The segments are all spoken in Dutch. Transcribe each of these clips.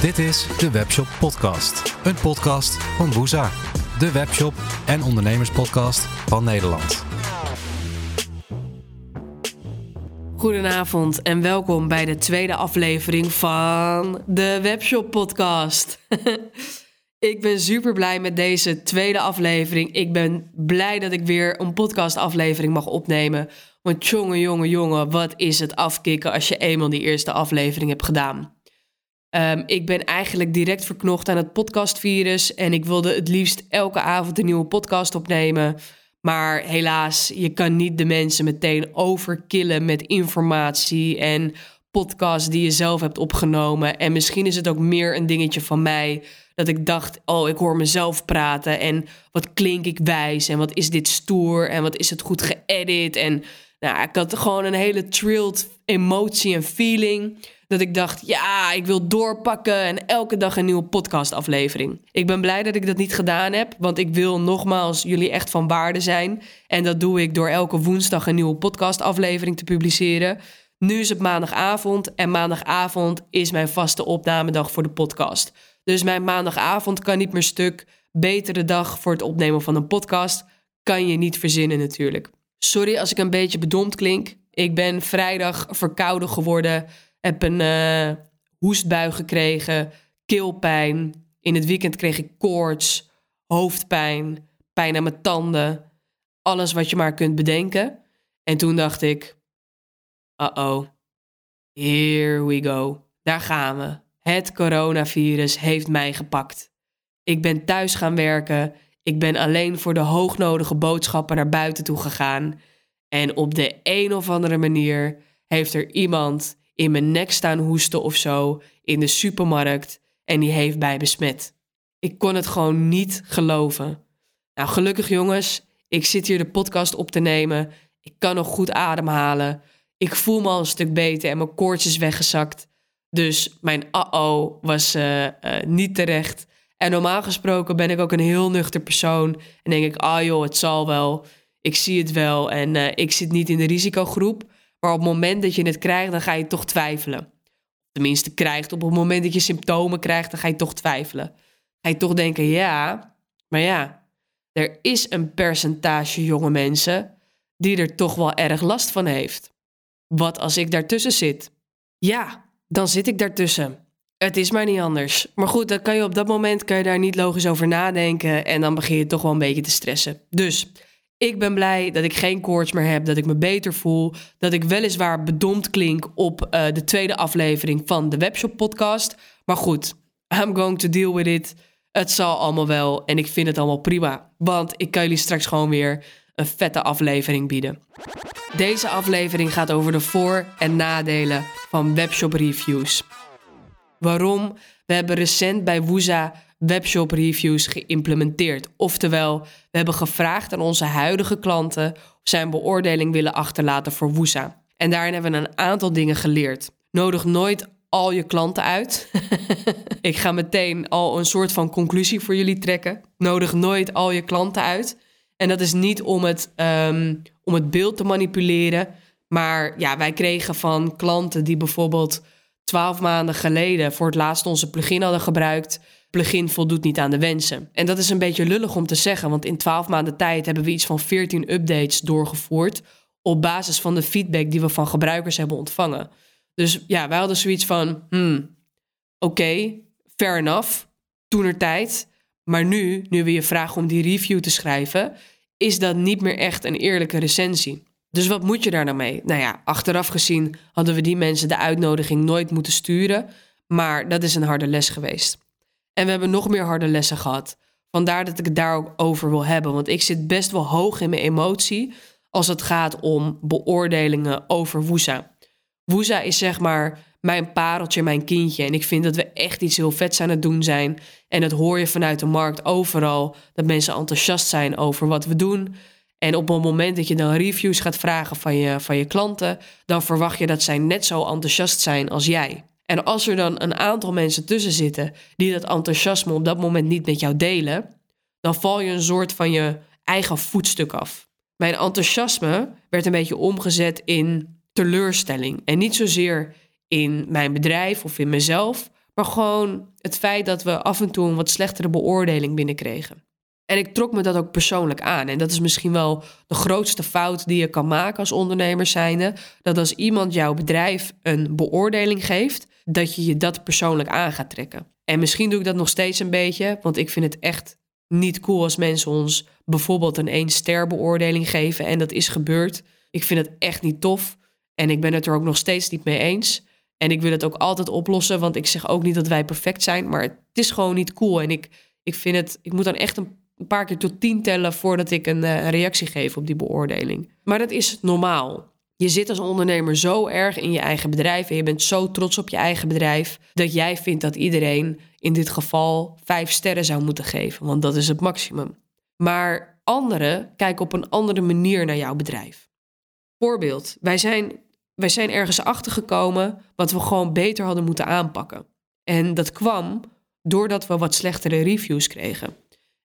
Dit is de Webshop Podcast. Een podcast van Woeza. De webshop en ondernemerspodcast van Nederland. Goedenavond en welkom bij de tweede aflevering van de Webshop Podcast. ik ben super blij met deze tweede aflevering. Ik ben blij dat ik weer een podcastaflevering mag opnemen. Want jongen, jongen, jongen, wat is het afkicken als je eenmaal die eerste aflevering hebt gedaan. Um, ik ben eigenlijk direct verknocht aan het podcastvirus en ik wilde het liefst elke avond een nieuwe podcast opnemen. Maar helaas, je kan niet de mensen meteen overkillen met informatie en podcasts die je zelf hebt opgenomen. En misschien is het ook meer een dingetje van mij dat ik dacht, oh, ik hoor mezelf praten en wat klink ik wijs en wat is dit stoer en wat is het goed geëdit. En nou, ik had gewoon een hele trilled emotie en feeling dat ik dacht, ja, ik wil doorpakken en elke dag een nieuwe podcastaflevering. Ik ben blij dat ik dat niet gedaan heb, want ik wil nogmaals jullie echt van waarde zijn. En dat doe ik door elke woensdag een nieuwe podcastaflevering te publiceren. Nu is het maandagavond en maandagavond is mijn vaste opnamedag voor de podcast. Dus mijn maandagavond kan niet meer stuk. Betere dag voor het opnemen van een podcast kan je niet verzinnen natuurlijk. Sorry als ik een beetje bedomd klink. Ik ben vrijdag verkouden geworden heb een uh, hoestbui gekregen, keelpijn. In het weekend kreeg ik koorts, hoofdpijn, pijn aan mijn tanden. Alles wat je maar kunt bedenken. En toen dacht ik, uh-oh, here we go. Daar gaan we. Het coronavirus heeft mij gepakt. Ik ben thuis gaan werken. Ik ben alleen voor de hoognodige boodschappen naar buiten toe gegaan. En op de een of andere manier heeft er iemand in mijn nek staan hoesten of zo in de supermarkt en die heeft mij besmet. Ik kon het gewoon niet geloven. Nou, gelukkig jongens, ik zit hier de podcast op te nemen. Ik kan nog goed ademhalen. Ik voel me al een stuk beter en mijn koorts is weggezakt. Dus mijn uh-oh was uh, uh, niet terecht. En normaal gesproken ben ik ook een heel nuchter persoon. En denk ik, ah joh, het zal wel. Ik zie het wel en uh, ik zit niet in de risicogroep. Maar op het moment dat je het krijgt, dan ga je toch twijfelen. Tenminste, krijgt. Op het moment dat je symptomen krijgt, dan ga je toch twijfelen. Ga je toch denken, ja, maar ja, er is een percentage jonge mensen die er toch wel erg last van heeft. Wat als ik daartussen zit? Ja, dan zit ik daartussen. Het is maar niet anders. Maar goed, dan kan je op dat moment kan je daar niet logisch over nadenken en dan begin je toch wel een beetje te stressen. Dus ik ben blij dat ik geen koorts meer heb, dat ik me beter voel. Dat ik weliswaar bedomd klink op uh, de tweede aflevering van de Webshop podcast. Maar goed, I'm going to deal with it. Het zal allemaal wel en ik vind het allemaal prima. Want ik kan jullie straks gewoon weer een vette aflevering bieden. Deze aflevering gaat over de voor- en nadelen van webshop reviews. Waarom? We hebben recent bij Woeza webshop reviews geïmplementeerd. Oftewel, we hebben gevraagd aan onze huidige klanten of zij een beoordeling willen achterlaten voor Woesa. En daarin hebben we een aantal dingen geleerd. Nodig nooit al je klanten uit. Ik ga meteen al een soort van conclusie voor jullie trekken. Nodig nooit al je klanten uit. En dat is niet om het, um, om het beeld te manipuleren. Maar ja, wij kregen van klanten die bijvoorbeeld twaalf maanden geleden voor het laatst onze plugin hadden gebruikt plugin voldoet niet aan de wensen. En dat is een beetje lullig om te zeggen, want in 12 maanden tijd hebben we iets van 14 updates doorgevoerd op basis van de feedback die we van gebruikers hebben ontvangen. Dus ja, wij hadden zoiets van, hmm, oké, fair enough, toen er tijd. Maar nu, nu we je vragen om die review te schrijven, is dat niet meer echt een eerlijke recensie. Dus wat moet je daar nou mee? Nou ja, achteraf gezien hadden we die mensen de uitnodiging nooit moeten sturen. Maar dat is een harde les geweest. En we hebben nog meer harde lessen gehad. Vandaar dat ik het daar ook over wil hebben. Want ik zit best wel hoog in mijn emotie als het gaat om beoordelingen over Woesa. Woesa is zeg maar mijn pareltje, mijn kindje. En ik vind dat we echt iets heel vets aan het doen zijn. En dat hoor je vanuit de markt overal. Dat mensen enthousiast zijn over wat we doen. En op het moment dat je dan reviews gaat vragen van je, van je klanten, dan verwacht je dat zij net zo enthousiast zijn als jij. En als er dan een aantal mensen tussen zitten die dat enthousiasme op dat moment niet met jou delen, dan val je een soort van je eigen voetstuk af. Mijn enthousiasme werd een beetje omgezet in teleurstelling. En niet zozeer in mijn bedrijf of in mezelf, maar gewoon het feit dat we af en toe een wat slechtere beoordeling binnenkregen. En ik trok me dat ook persoonlijk aan. En dat is misschien wel de grootste fout die je kan maken als ondernemer zijnde. Dat als iemand jouw bedrijf een beoordeling geeft, dat je je dat persoonlijk aan gaat trekken. En misschien doe ik dat nog steeds een beetje, want ik vind het echt niet cool als mensen ons bijvoorbeeld een 1 ster beoordeling geven. En dat is gebeurd. Ik vind het echt niet tof. En ik ben het er ook nog steeds niet mee eens. En ik wil het ook altijd oplossen, want ik zeg ook niet dat wij perfect zijn, maar het is gewoon niet cool. En ik, ik vind het, ik moet dan echt een paar keer tot tien tellen voordat ik een, uh, reactie geef op die beoordeling. Maar dat is normaal. Je zit als ondernemer zo erg in je eigen bedrijf en je bent zo trots op je eigen bedrijf dat jij vindt dat iedereen in dit geval vijf sterren zou moeten geven, want dat is het maximum. Maar anderen kijken op een andere manier naar jouw bedrijf. Voorbeeld, wij zijn, wij zijn ergens achtergekomen wat we gewoon beter hadden moeten aanpakken. En dat kwam doordat we wat slechtere reviews kregen.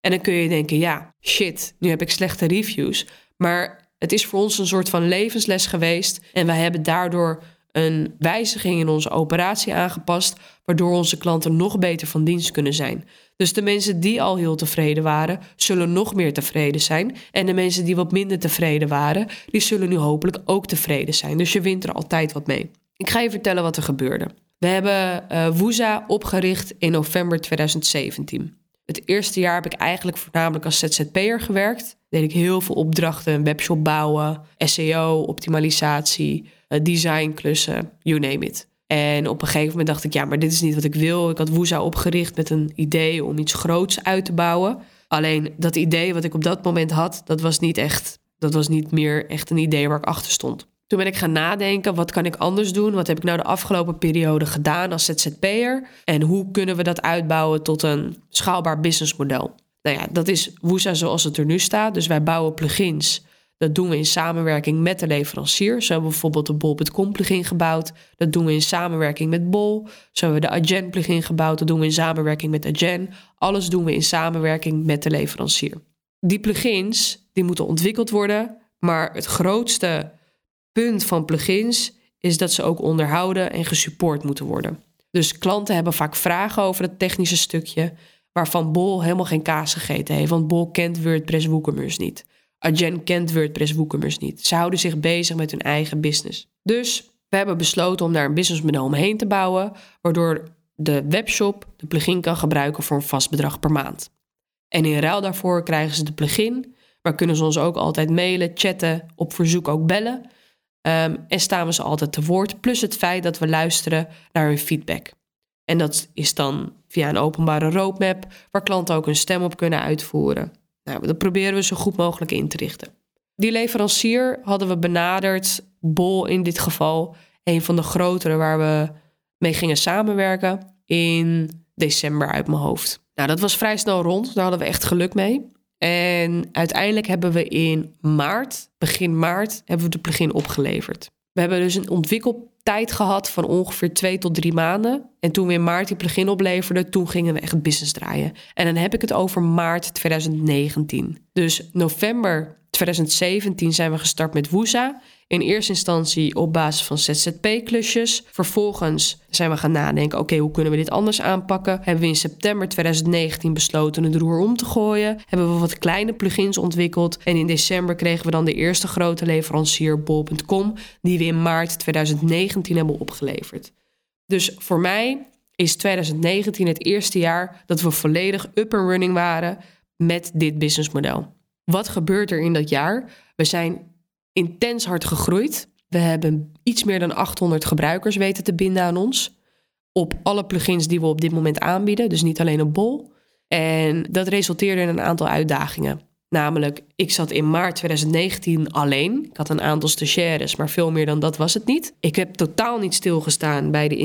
En dan kun je denken, ja, shit, nu heb ik slechte reviews. Maar het is voor ons een soort van levensles geweest. En wij hebben daardoor een wijziging in onze operatie aangepast, waardoor onze klanten nog beter van dienst kunnen zijn. Dus de mensen die al heel tevreden waren, zullen nog meer tevreden zijn. En de mensen die wat minder tevreden waren, die zullen nu hopelijk ook tevreden zijn. Dus je wint er altijd wat mee. Ik ga je vertellen wat er gebeurde. We hebben uh, Woeza opgericht in november 2017. Het eerste jaar heb ik eigenlijk voornamelijk als ZZP'er gewerkt. Deed ik heel veel opdrachten, een webshop bouwen, SEO, optimalisatie, eh, designklussen, you name it. En op een gegeven moment dacht ik, ja, maar dit is niet wat ik wil. Ik had Woeza opgericht met een idee om iets groots uit te bouwen. Alleen dat idee wat ik op dat moment had, dat was niet echt, dat was niet meer echt een idee waar ik achter stond. Toen ben ik gaan nadenken, wat kan ik anders doen? Wat heb ik nou de afgelopen periode gedaan als ZZP'er? En hoe kunnen we dat uitbouwen tot een schaalbaar businessmodel? Nou ja, dat is Woesa zoals het er nu staat. Dus wij bouwen plugins. Dat doen we in samenwerking met de leverancier. Zo hebben we bijvoorbeeld de Bol.com plugin gebouwd. Dat doen we in samenwerking met Bol. Zo hebben we de Agen plugin gebouwd. Dat doen we in samenwerking met Agen. Alles doen we in samenwerking met de leverancier. Die plugins die moeten ontwikkeld worden. Maar het grootste punt van plugins is dat ze ook onderhouden en gesupport moeten worden. Dus klanten hebben vaak vragen over het technische stukje, waarvan Bol helemaal geen kaas gegeten heeft. Want Bol kent WordPress WooCommerce niet. Agen kent WordPress WooCommerce niet. Ze houden zich bezig met hun eigen business. Dus we hebben besloten om daar een businessmodel omheen te bouwen, waardoor de webshop de plugin kan gebruiken voor een vast bedrag per maand. En in ruil daarvoor krijgen ze de plugin, maar kunnen ze ons ook altijd mailen, chatten, op verzoek ook bellen. Um, en staan we ze altijd te woord. Plus het feit dat we luisteren naar hun feedback. En dat is dan via een openbare roadmap waar klanten ook hun stem op kunnen uitvoeren. Nou, dat proberen we zo goed mogelijk in te richten. Die leverancier hadden we benaderd, Bol in dit geval, een van de grotere waar we mee gingen samenwerken in december uit mijn hoofd. Nou, dat was vrij snel rond, daar hadden we echt geluk mee. En uiteindelijk hebben we in maart, begin maart, hebben we de plugin opgeleverd. We hebben dus een ontwikkeltijd gehad van ongeveer twee tot drie maanden. En toen we in maart die plugin opleverden, toen gingen we echt business draaien. En dan heb ik het over maart 2019. Dus november 2017 zijn we gestart met Woesa. In eerste instantie op basis van ZZP-klusjes. Vervolgens zijn we gaan nadenken: oké, hoe kunnen we dit anders aanpakken? Hebben we in september 2019 besloten het roer om te gooien? Hebben we wat kleine plugins ontwikkeld? En in december kregen we dan de eerste grote leverancier, Bol.com, die we in maart 2019 hebben opgeleverd. Dus voor mij is 2019 het eerste jaar dat we volledig up and running waren met dit businessmodel. Wat gebeurt er in dat jaar? We zijn intens hard gegroeid. We hebben iets meer dan 800 gebruikers weten te binden aan ons. Op alle plugins die we op dit moment aanbieden. Dus niet alleen op Bol. En dat resulteerde in een aantal uitdagingen. Namelijk, ik zat in maart 2019 alleen. Ik had een aantal stagiaires, maar veel meer dan dat was het niet. Ik heb totaal niet stilgestaan bij de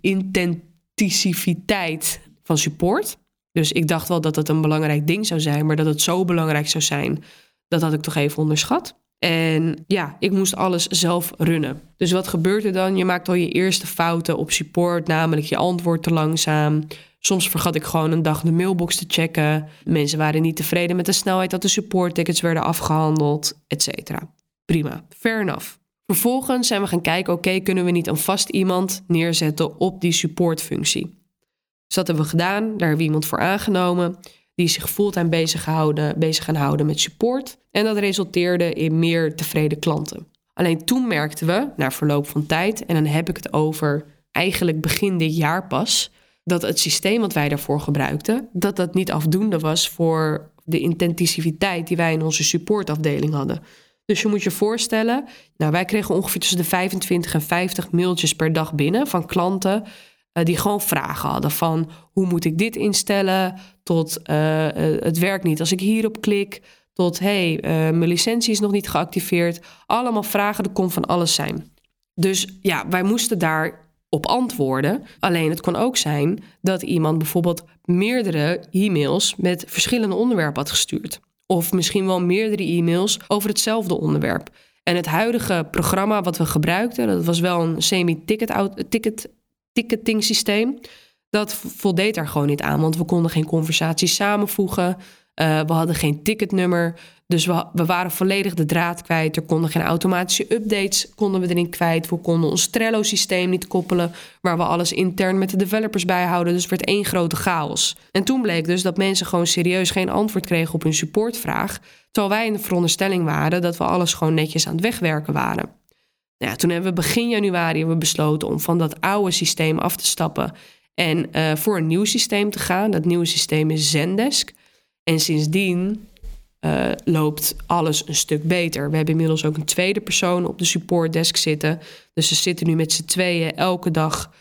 intensiviteit van support. Dus ik dacht wel dat het een belangrijk ding zou zijn, maar dat het zo belangrijk zou zijn, dat had ik toch even onderschat. En ja, ik moest alles zelf runnen. Dus wat gebeurt er dan? Je maakt al je eerste fouten op support, namelijk je antwoord te langzaam. Soms vergat ik gewoon een dag de mailbox te checken. Mensen waren niet tevreden met de snelheid dat de supporttickets werden afgehandeld, etc. Prima, fair enough. Vervolgens zijn we gaan kijken, oké, kunnen we niet een vast iemand neerzetten op die supportfunctie? Dus dat hebben we gedaan. Daar hebben we iemand voor aangenomen die zich fulltime bezig, bezig gaan houden met support. En dat resulteerde in meer tevreden klanten. Alleen toen merkten we, na verloop van tijd, en dan heb ik het over eigenlijk begin dit jaar pas, dat het systeem wat wij daarvoor gebruikten, dat dat niet afdoende was voor de intensiviteit die wij in onze supportafdeling hadden. Dus je moet je voorstellen, nou, wij kregen ongeveer tussen de 25 en 50 mailtjes per dag binnen van klanten uh, die gewoon vragen hadden van hoe moet ik dit instellen, tot uh, het werkt niet als ik hierop klik, tot hey, mijn licentie is nog niet geactiveerd. Allemaal vragen, er kon van alles zijn. Dus ja, wij moesten daar op antwoorden. Alleen het kon ook zijn dat iemand bijvoorbeeld meerdere e-mails met verschillende onderwerpen had gestuurd. Of misschien wel meerdere e-mails over hetzelfde onderwerp. En het huidige programma wat we gebruikten, dat was wel een semi-ticket ticket, ticketing systeem. Dat voldeed daar gewoon niet aan, want we konden geen conversaties samenvoegen. Uh, we hadden geen ticketnummer. Dus we, we, waren volledig de draad kwijt. Er konden geen automatische updates konden we erin kwijt. We konden ons Trello-systeem niet koppelen, waar we alles intern met de developers bijhouden. Dus het werd één grote chaos. En toen bleek dus dat mensen gewoon serieus geen antwoord kregen op hun supportvraag. Terwijl wij in de veronderstelling waren dat we alles gewoon netjes aan het wegwerken waren. Nou ja, toen hebben we begin januari we besloten om van dat oude systeem af te stappen en uh, voor een nieuw systeem te gaan. Dat nieuwe systeem is Zendesk. En sindsdien uh, loopt alles een stuk beter. We hebben inmiddels ook een tweede persoon op de supportdesk zitten. Dus ze zitten nu met z'n tweeën elke dag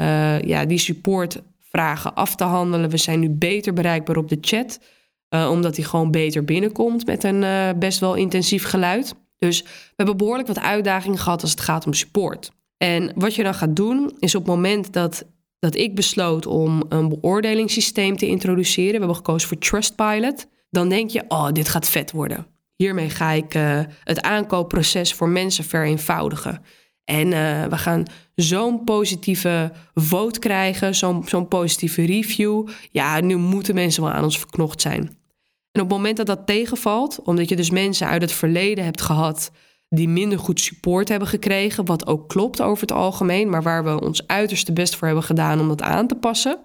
uh, ja, die supportvragen af te handelen. We zijn nu beter bereikbaar op de chat, omdat die gewoon beter binnenkomt met een best wel intensief geluid. Dus we hebben behoorlijk wat uitdagingen gehad als het gaat om support. En wat je dan gaat doen, is op het moment dat, dat ik besloot om een beoordelingssysteem te introduceren, we hebben gekozen voor Trustpilot dan denk je, oh, dit gaat vet worden. Hiermee ga ik uh, het aankoopproces voor mensen vereenvoudigen. En uh, we gaan zo'n positieve vote krijgen, zo'n zo'n positieve review. Ja, nu moeten mensen wel aan ons verknocht zijn. En op het moment dat dat tegenvalt, omdat je dus mensen uit het verleden hebt gehad die minder goed support hebben gekregen, wat ook klopt over het algemeen, maar waar we ons uiterste best voor hebben gedaan om dat aan te passen,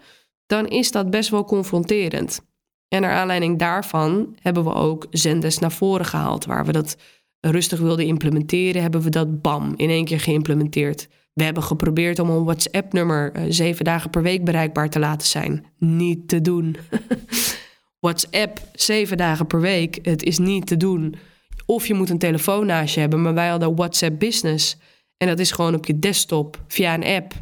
dan is dat best wel confronterend. En naar aanleiding daarvan hebben we ook Zendesk naar voren gehaald. Waar we dat rustig wilden implementeren, hebben we dat bam in één keer geïmplementeerd. We hebben geprobeerd om een WhatsApp-nummer uh, zeven dagen per week bereikbaar te laten zijn. Niet te doen. WhatsApp zeven dagen per week, het is niet te doen. Of je moet een telefoon naast je hebben, maar wij hadden WhatsApp Business. En dat is gewoon op je desktop via een app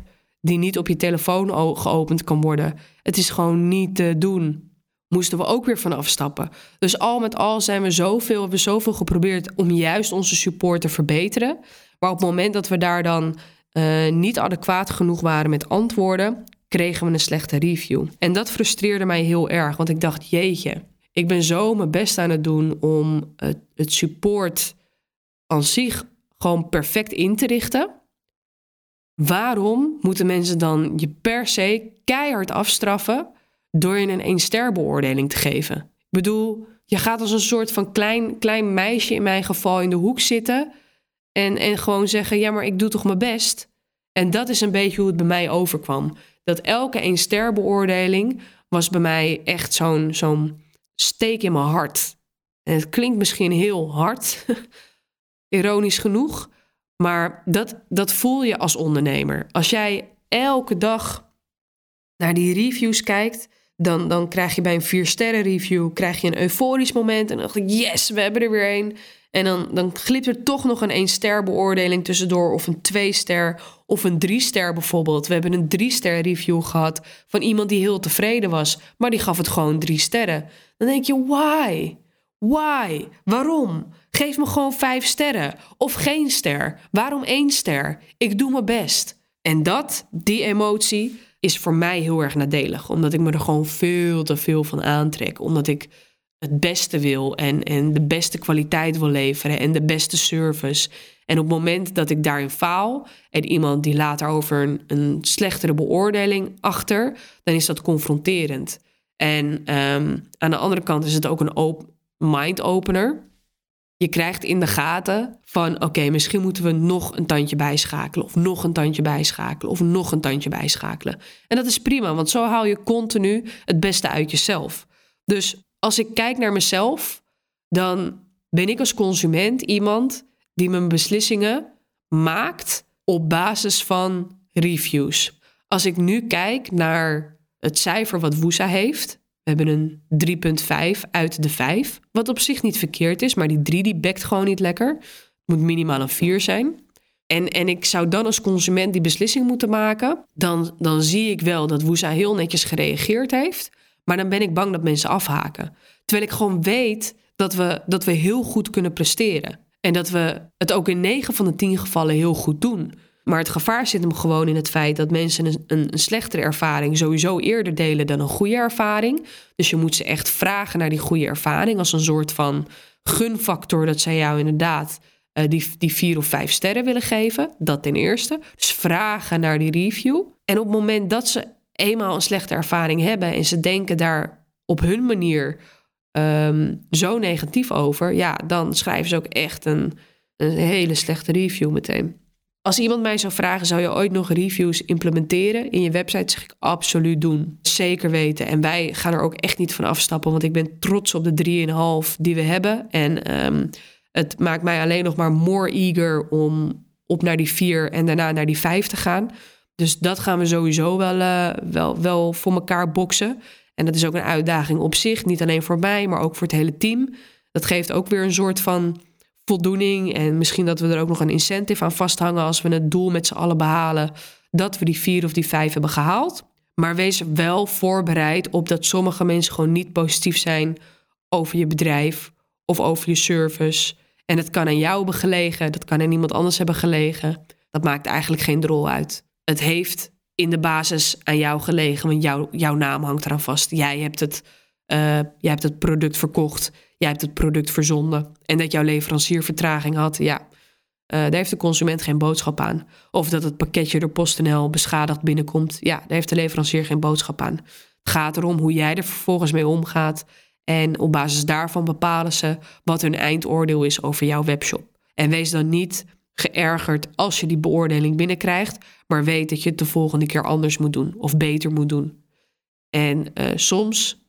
die niet op je telefoon geopend kan worden. Het is gewoon niet te doen moesten we ook weer van afstappen. Dus al met al zijn we zoveel, hebben we zoveel geprobeerd om juist onze support te verbeteren. Maar op het moment dat we daar dan uh, niet adequaat genoeg waren met antwoorden, kregen we een slechte review. En dat frustreerde mij heel erg, want ik dacht, jeetje, ik ben zo mijn best aan het doen om het, het support aan zich gewoon perfect in te richten. Waarom moeten mensen dan je per se keihard afstraffen door je een één ster beoordeling te geven. Ik bedoel, je gaat als een soort van klein, klein meisje in mijn geval in de hoek zitten en, en gewoon zeggen, ja, maar ik doe toch mijn best. En dat is een beetje hoe het bij mij overkwam. Dat elke één ster beoordeling was bij mij echt zo'n steek in mijn hart. En het klinkt misschien heel hard, ironisch genoeg, maar dat, dat voel je als ondernemer. Als jij elke dag naar die reviews kijkt dan, dan krijg je bij een vier sterren review krijg je een euforisch moment. En dan dacht ik, yes, we hebben er weer een. En dan, dan glipt er toch nog een 1 ster beoordeling tussendoor. Of een 2 ster of een 3 ster bijvoorbeeld. We hebben een 3 ster review gehad van iemand die heel tevreden was. Maar die gaf het gewoon 3 sterren. Dan denk je, why? Why? Waarom? Geef me gewoon 5 sterren. Of geen ster. Waarom 1 ster? Ik doe mijn best. En dat, die emotie, is voor mij heel erg nadelig. Omdat ik me er gewoon veel te veel van aantrek. Omdat ik het beste wil en, en de beste kwaliteit wil leveren en de beste service. En op het moment dat ik daarin faal en iemand die laat daarover een, een slechtere beoordeling achter, dan is dat confronterend. En um, aan de andere kant is het ook een mind opener. Je krijgt in de gaten van oké, misschien moeten we nog een tandje bijschakelen. Of nog een tandje bijschakelen. Of nog een tandje bijschakelen. En dat is prima, want zo haal je continu het beste uit jezelf. Dus als ik kijk naar mezelf, dan ben ik als consument iemand die mijn beslissingen maakt op basis van reviews. Als ik nu kijk naar het cijfer wat Woesa heeft, we hebben een 3,5 uit de 5, wat op zich niet verkeerd is, maar die 3 die bekt gewoon niet lekker. Het moet minimaal een 4 zijn. En, en ik zou dan als consument die beslissing moeten maken, dan, dan zie ik wel dat Woesa heel netjes gereageerd heeft, maar dan ben ik bang dat mensen afhaken. Terwijl ik gewoon weet dat we, dat we heel goed kunnen presteren. En dat we het ook in 9 van de 10 gevallen heel goed doen. Maar het gevaar zit hem gewoon in het feit dat mensen een, een, slechtere ervaring sowieso eerder delen dan een goede ervaring. Dus je moet ze echt vragen naar die goede ervaring als een soort van gunfactor dat zij jou inderdaad uh, die, die vier of vijf sterren willen geven. Dat ten eerste. Dus vragen naar die review. En op het moment dat ze eenmaal een slechte ervaring hebben en ze denken daar op hun manier um, zo negatief over, ja, dan schrijven ze ook echt een, een hele slechte review meteen. Als iemand mij zou vragen, zou je ooit nog reviews implementeren in je website? Zeg ik absoluut doen. Zeker weten. En wij gaan er ook echt niet van afstappen, want ik ben trots op de 3,5 die we hebben. En um, het maakt mij alleen nog maar more eager om op naar die 4 en daarna naar die 5 te gaan. Dus dat gaan we sowieso wel, uh, wel, wel voor elkaar boksen. En dat is ook een uitdaging op zich, niet alleen voor mij, maar ook voor het hele team. Dat geeft ook weer een soort van voldoening. En misschien dat we er ook nog een incentive aan vasthangen als we het doel met z'n allen behalen. Dat we die vier of die vijf hebben gehaald. Maar wees wel voorbereid op dat sommige mensen gewoon niet positief zijn over je bedrijf of over je service. En het kan aan jou hebben gelegen, dat kan aan iemand anders hebben gelegen. Dat maakt eigenlijk geen drol uit. Het heeft in de basis aan jou gelegen, want jouw jouw naam hangt eraan vast. Jij hebt het, uh, jij hebt het product verkocht jij hebt het product verzonden en dat jouw leverancier vertraging had, ja, uh, daar heeft de consument geen boodschap aan. Of dat het pakketje door PostNL beschadigd binnenkomt, ja, daar heeft de leverancier geen boodschap aan. Het gaat erom hoe jij er vervolgens mee omgaat en op basis daarvan bepalen ze wat hun eindoordeel is over jouw webshop. En wees dan niet geërgerd als je die beoordeling binnenkrijgt, maar weet dat je het de volgende keer anders moet doen of beter moet doen. En uh, soms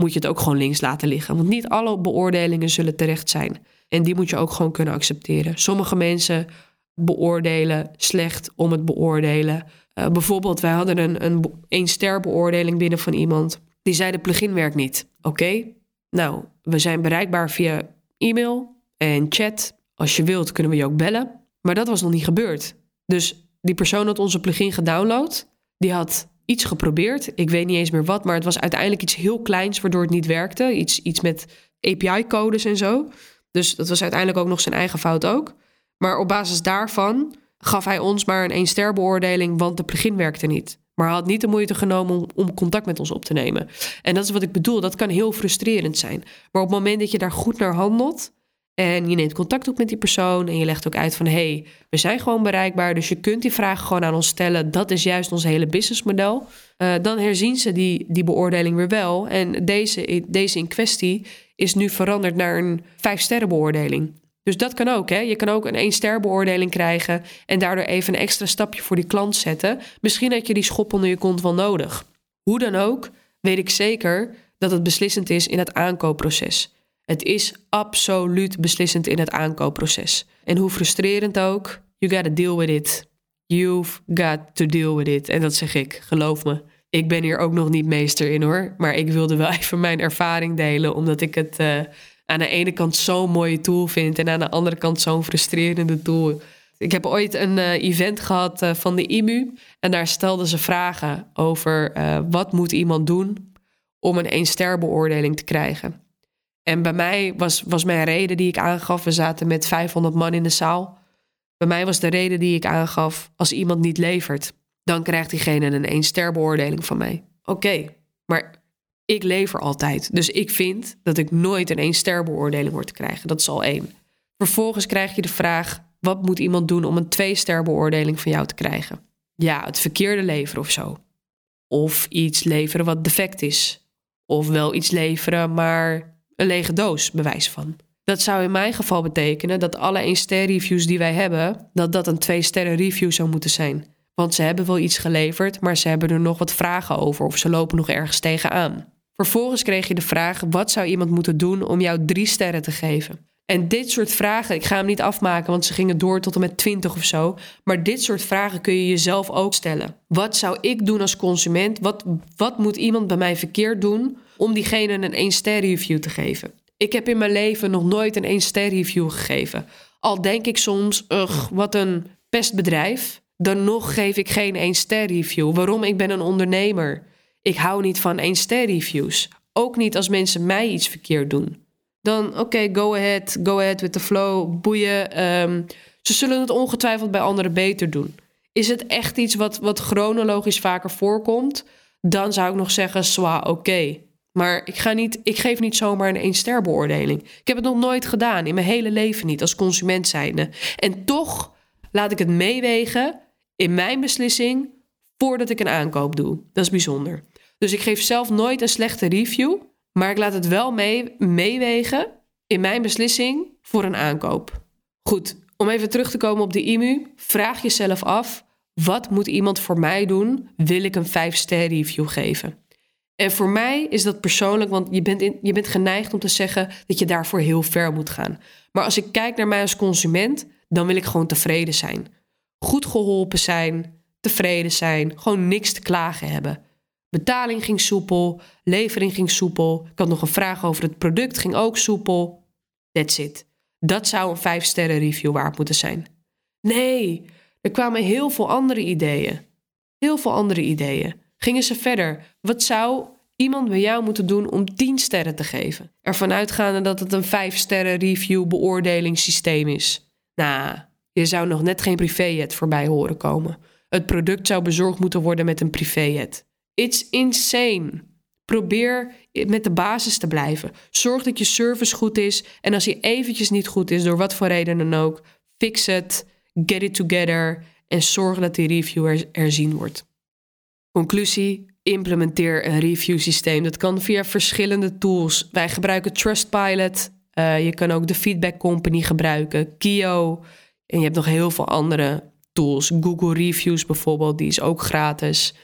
moet je het ook gewoon links laten liggen. Want niet alle beoordelingen zullen terecht zijn. En die moet je ook gewoon kunnen accepteren. Sommige mensen beoordelen slecht om het beoordelen. Uh, bijvoorbeeld, wij hadden een, een, een ster beoordeling binnen van iemand. Die zei de plugin werkt niet. Oké, nou, we zijn bereikbaar via e-mail en chat. Als je wilt kunnen we je ook bellen. Maar dat was nog niet gebeurd. Dus die persoon had onze plugin gedownload. Die had iets geprobeerd. Ik weet niet eens meer wat, maar het was uiteindelijk iets heel kleins waardoor het niet werkte. Iets, iets met API-codes en zo. Dus dat was uiteindelijk ook nog zijn eigen fout ook. Maar op basis daarvan gaf hij ons maar een 1-ster beoordeling, want de plugin werkte niet. Maar hij had niet de moeite genomen om, om contact met ons op te nemen. En dat is wat ik bedoel. Dat kan heel frustrerend zijn. Maar op het moment dat je daar goed naar handelt, en je neemt contact op met die persoon en je legt ook uit van hé, hey, we zijn gewoon bereikbaar, dus je kunt die vragen gewoon aan ons stellen. Dat is juist ons hele businessmodel. Uh, dan herzien ze die, die beoordeling weer wel. En deze, deze in kwestie is nu veranderd naar een vijf sterren beoordeling. Dus dat kan ook. Hè? Je kan ook een één ster beoordeling krijgen en daardoor even een extra stapje voor die klant zetten. Misschien had je die schop onder je kont wel nodig. Hoe dan ook, weet ik zeker dat het beslissend is in het aankoopproces. Het is absoluut beslissend in het aankoopproces. En hoe frustrerend ook, you gotta deal with it. You've got to deal with it. En dat zeg ik, geloof me. Ik ben hier ook nog niet meester in hoor. Maar ik wilde wel even mijn ervaring delen, omdat ik het uh, aan de ene kant zo'n mooie tool vind en aan de andere kant zo'n frustrerende tool. Ik heb ooit een uh, event gehad uh, van de IMU en daar stelden ze vragen over wat moet iemand doen om een 1 ster beoordeling te krijgen. En bij mij was, was mijn reden die ik aangaf, we zaten met 500 man in de zaal. Bij mij was de reden die ik aangaf, als iemand niet levert, dan krijgt diegene een één ster beoordeling van mij. Oké, maar ik lever altijd. Dus ik vind dat ik nooit een één ster beoordeling hoor te krijgen. Dat is al één. Vervolgens krijg je de vraag, wat moet iemand doen om een twee ster beoordeling van jou te krijgen? Ja, het verkeerde leveren of zo. Of iets leveren wat defect is. Of wel iets leveren, maar een lege doos, bewijs van. Dat zou in mijn geval betekenen dat alle 1 ster reviews die wij hebben, dat dat een 2 sterren review zou moeten zijn. Want ze hebben wel iets geleverd, maar ze hebben er nog wat vragen over of ze lopen nog ergens tegenaan. Vervolgens kreeg je de vraag: wat zou iemand moeten doen om jou drie sterren te geven? En dit soort vragen, ik ga hem niet afmaken, want ze gingen door tot en met 20 of zo. Maar dit soort vragen kun je jezelf ook stellen. Wat zou ik doen als consument? Wat, wat moet iemand bij mij verkeerd doen om diegene een 1 ster review te geven? Ik heb in mijn leven nog nooit een 1 ster review gegeven. Al denk ik soms, ugh, wat een pestbedrijf. Dan nog geef ik geen 1 ster review. Waarom? Ik ben een ondernemer. Ik hou niet van 1 ster reviews. Ook niet als mensen mij iets verkeerd doen. Dan oké, go ahead, go ahead with the flow, boeien. Ehm, ze zullen het ongetwijfeld bij anderen beter doen. Is het echt iets wat, wat chronologisch vaker voorkomt? Dan zou ik nog zeggen, zwa, oké. Maar ik, ga niet, ik geef niet zomaar een één ster beoordeling. Ik heb het nog nooit gedaan, in mijn hele leven niet, als consument zijnde. En toch laat ik het meewegen in mijn beslissing voordat ik een aankoop doe. Dat is bijzonder. Dus ik geef zelf nooit een slechte review, maar ik laat het wel mee, meewegen in mijn beslissing voor een aankoop. Goed, om even terug te komen op de IMU, vraag jezelf af: wat moet iemand voor mij doen? Wil ik een 5-ster review geven? En voor mij is dat persoonlijk, want je bent, in, je bent geneigd om te zeggen dat je daarvoor heel ver moet gaan. Maar als ik kijk naar mij als consument, dan wil ik gewoon tevreden zijn. Goed geholpen zijn, tevreden zijn, gewoon niks te klagen hebben. Betaling ging soepel, levering ging soepel. Ik had nog een vraag over het product, ging ook soepel. That's it. Dat zou een 5 sterren review waard moeten zijn. Nee, er kwamen heel veel andere ideeën. Heel veel andere ideeën. Gingen ze verder. Wat zou iemand bij jou moeten doen om 10 sterren te geven? Ervan uitgaande dat het een 5 sterren review beoordelingssysteem is. Nou, je zou nog net geen privéjet voorbij horen komen. Het product zou bezorgd moeten worden met een privéjet. It's insane. Probeer met de basis te blijven. Zorg dat je service goed is. En als die eventjes niet goed is, door wat voor reden dan ook, fix het, get it together en zorg dat die review erzien wordt. Conclusie: implementeer een review systeem. Dat kan via verschillende tools. Wij gebruiken Trustpilot. Uh, je kan ook de Feedback Company gebruiken, Kio. En je hebt nog heel veel andere tools. Google Reviews bijvoorbeeld, die is ook gratis.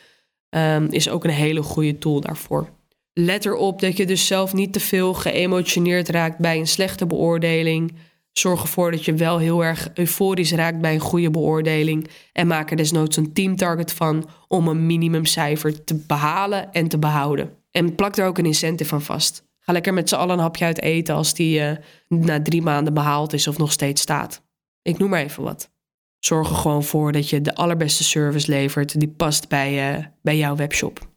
Um, is ook een hele goede tool daarvoor. Let erop dat je dus zelf niet te veel geëmotioneerd raakt bij een slechte beoordeling. Zorg ervoor dat je wel heel erg euforisch raakt bij een goede beoordeling. En maak er desnoods een teamtarget van om een minimumcijfer te behalen en te behouden. En plak er ook een incentive van vast. Ga lekker met z'n allen een hapje uit eten als die uh, na drie maanden behaald is of nog steeds staat. Ik noem maar even wat. Zorg er gewoon voor dat je de allerbeste service levert die past bij, uh, bij jouw webshop.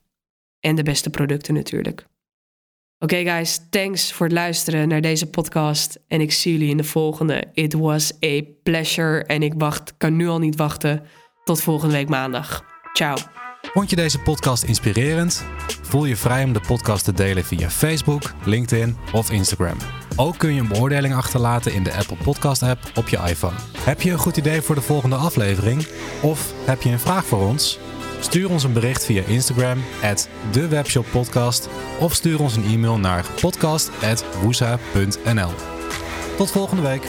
En de beste producten natuurlijk. Oké guys, thanks voor het luisteren naar deze podcast. En ik zie jullie in de volgende. It was a pleasure. En ik wacht, kan nu al niet wachten. Tot volgende week maandag. Ciao. Vond je deze podcast inspirerend? Voel je vrij om de podcast te delen via Facebook, LinkedIn of Instagram. Ook kun je een beoordeling achterlaten in de Apple Podcast app op je iPhone. Heb je een goed idee voor de volgende aflevering? Of heb je een vraag voor ons? Stuur ons een bericht via Instagram, at of stuur ons een e-mail naar podcast.woesa.nl. Tot volgende week!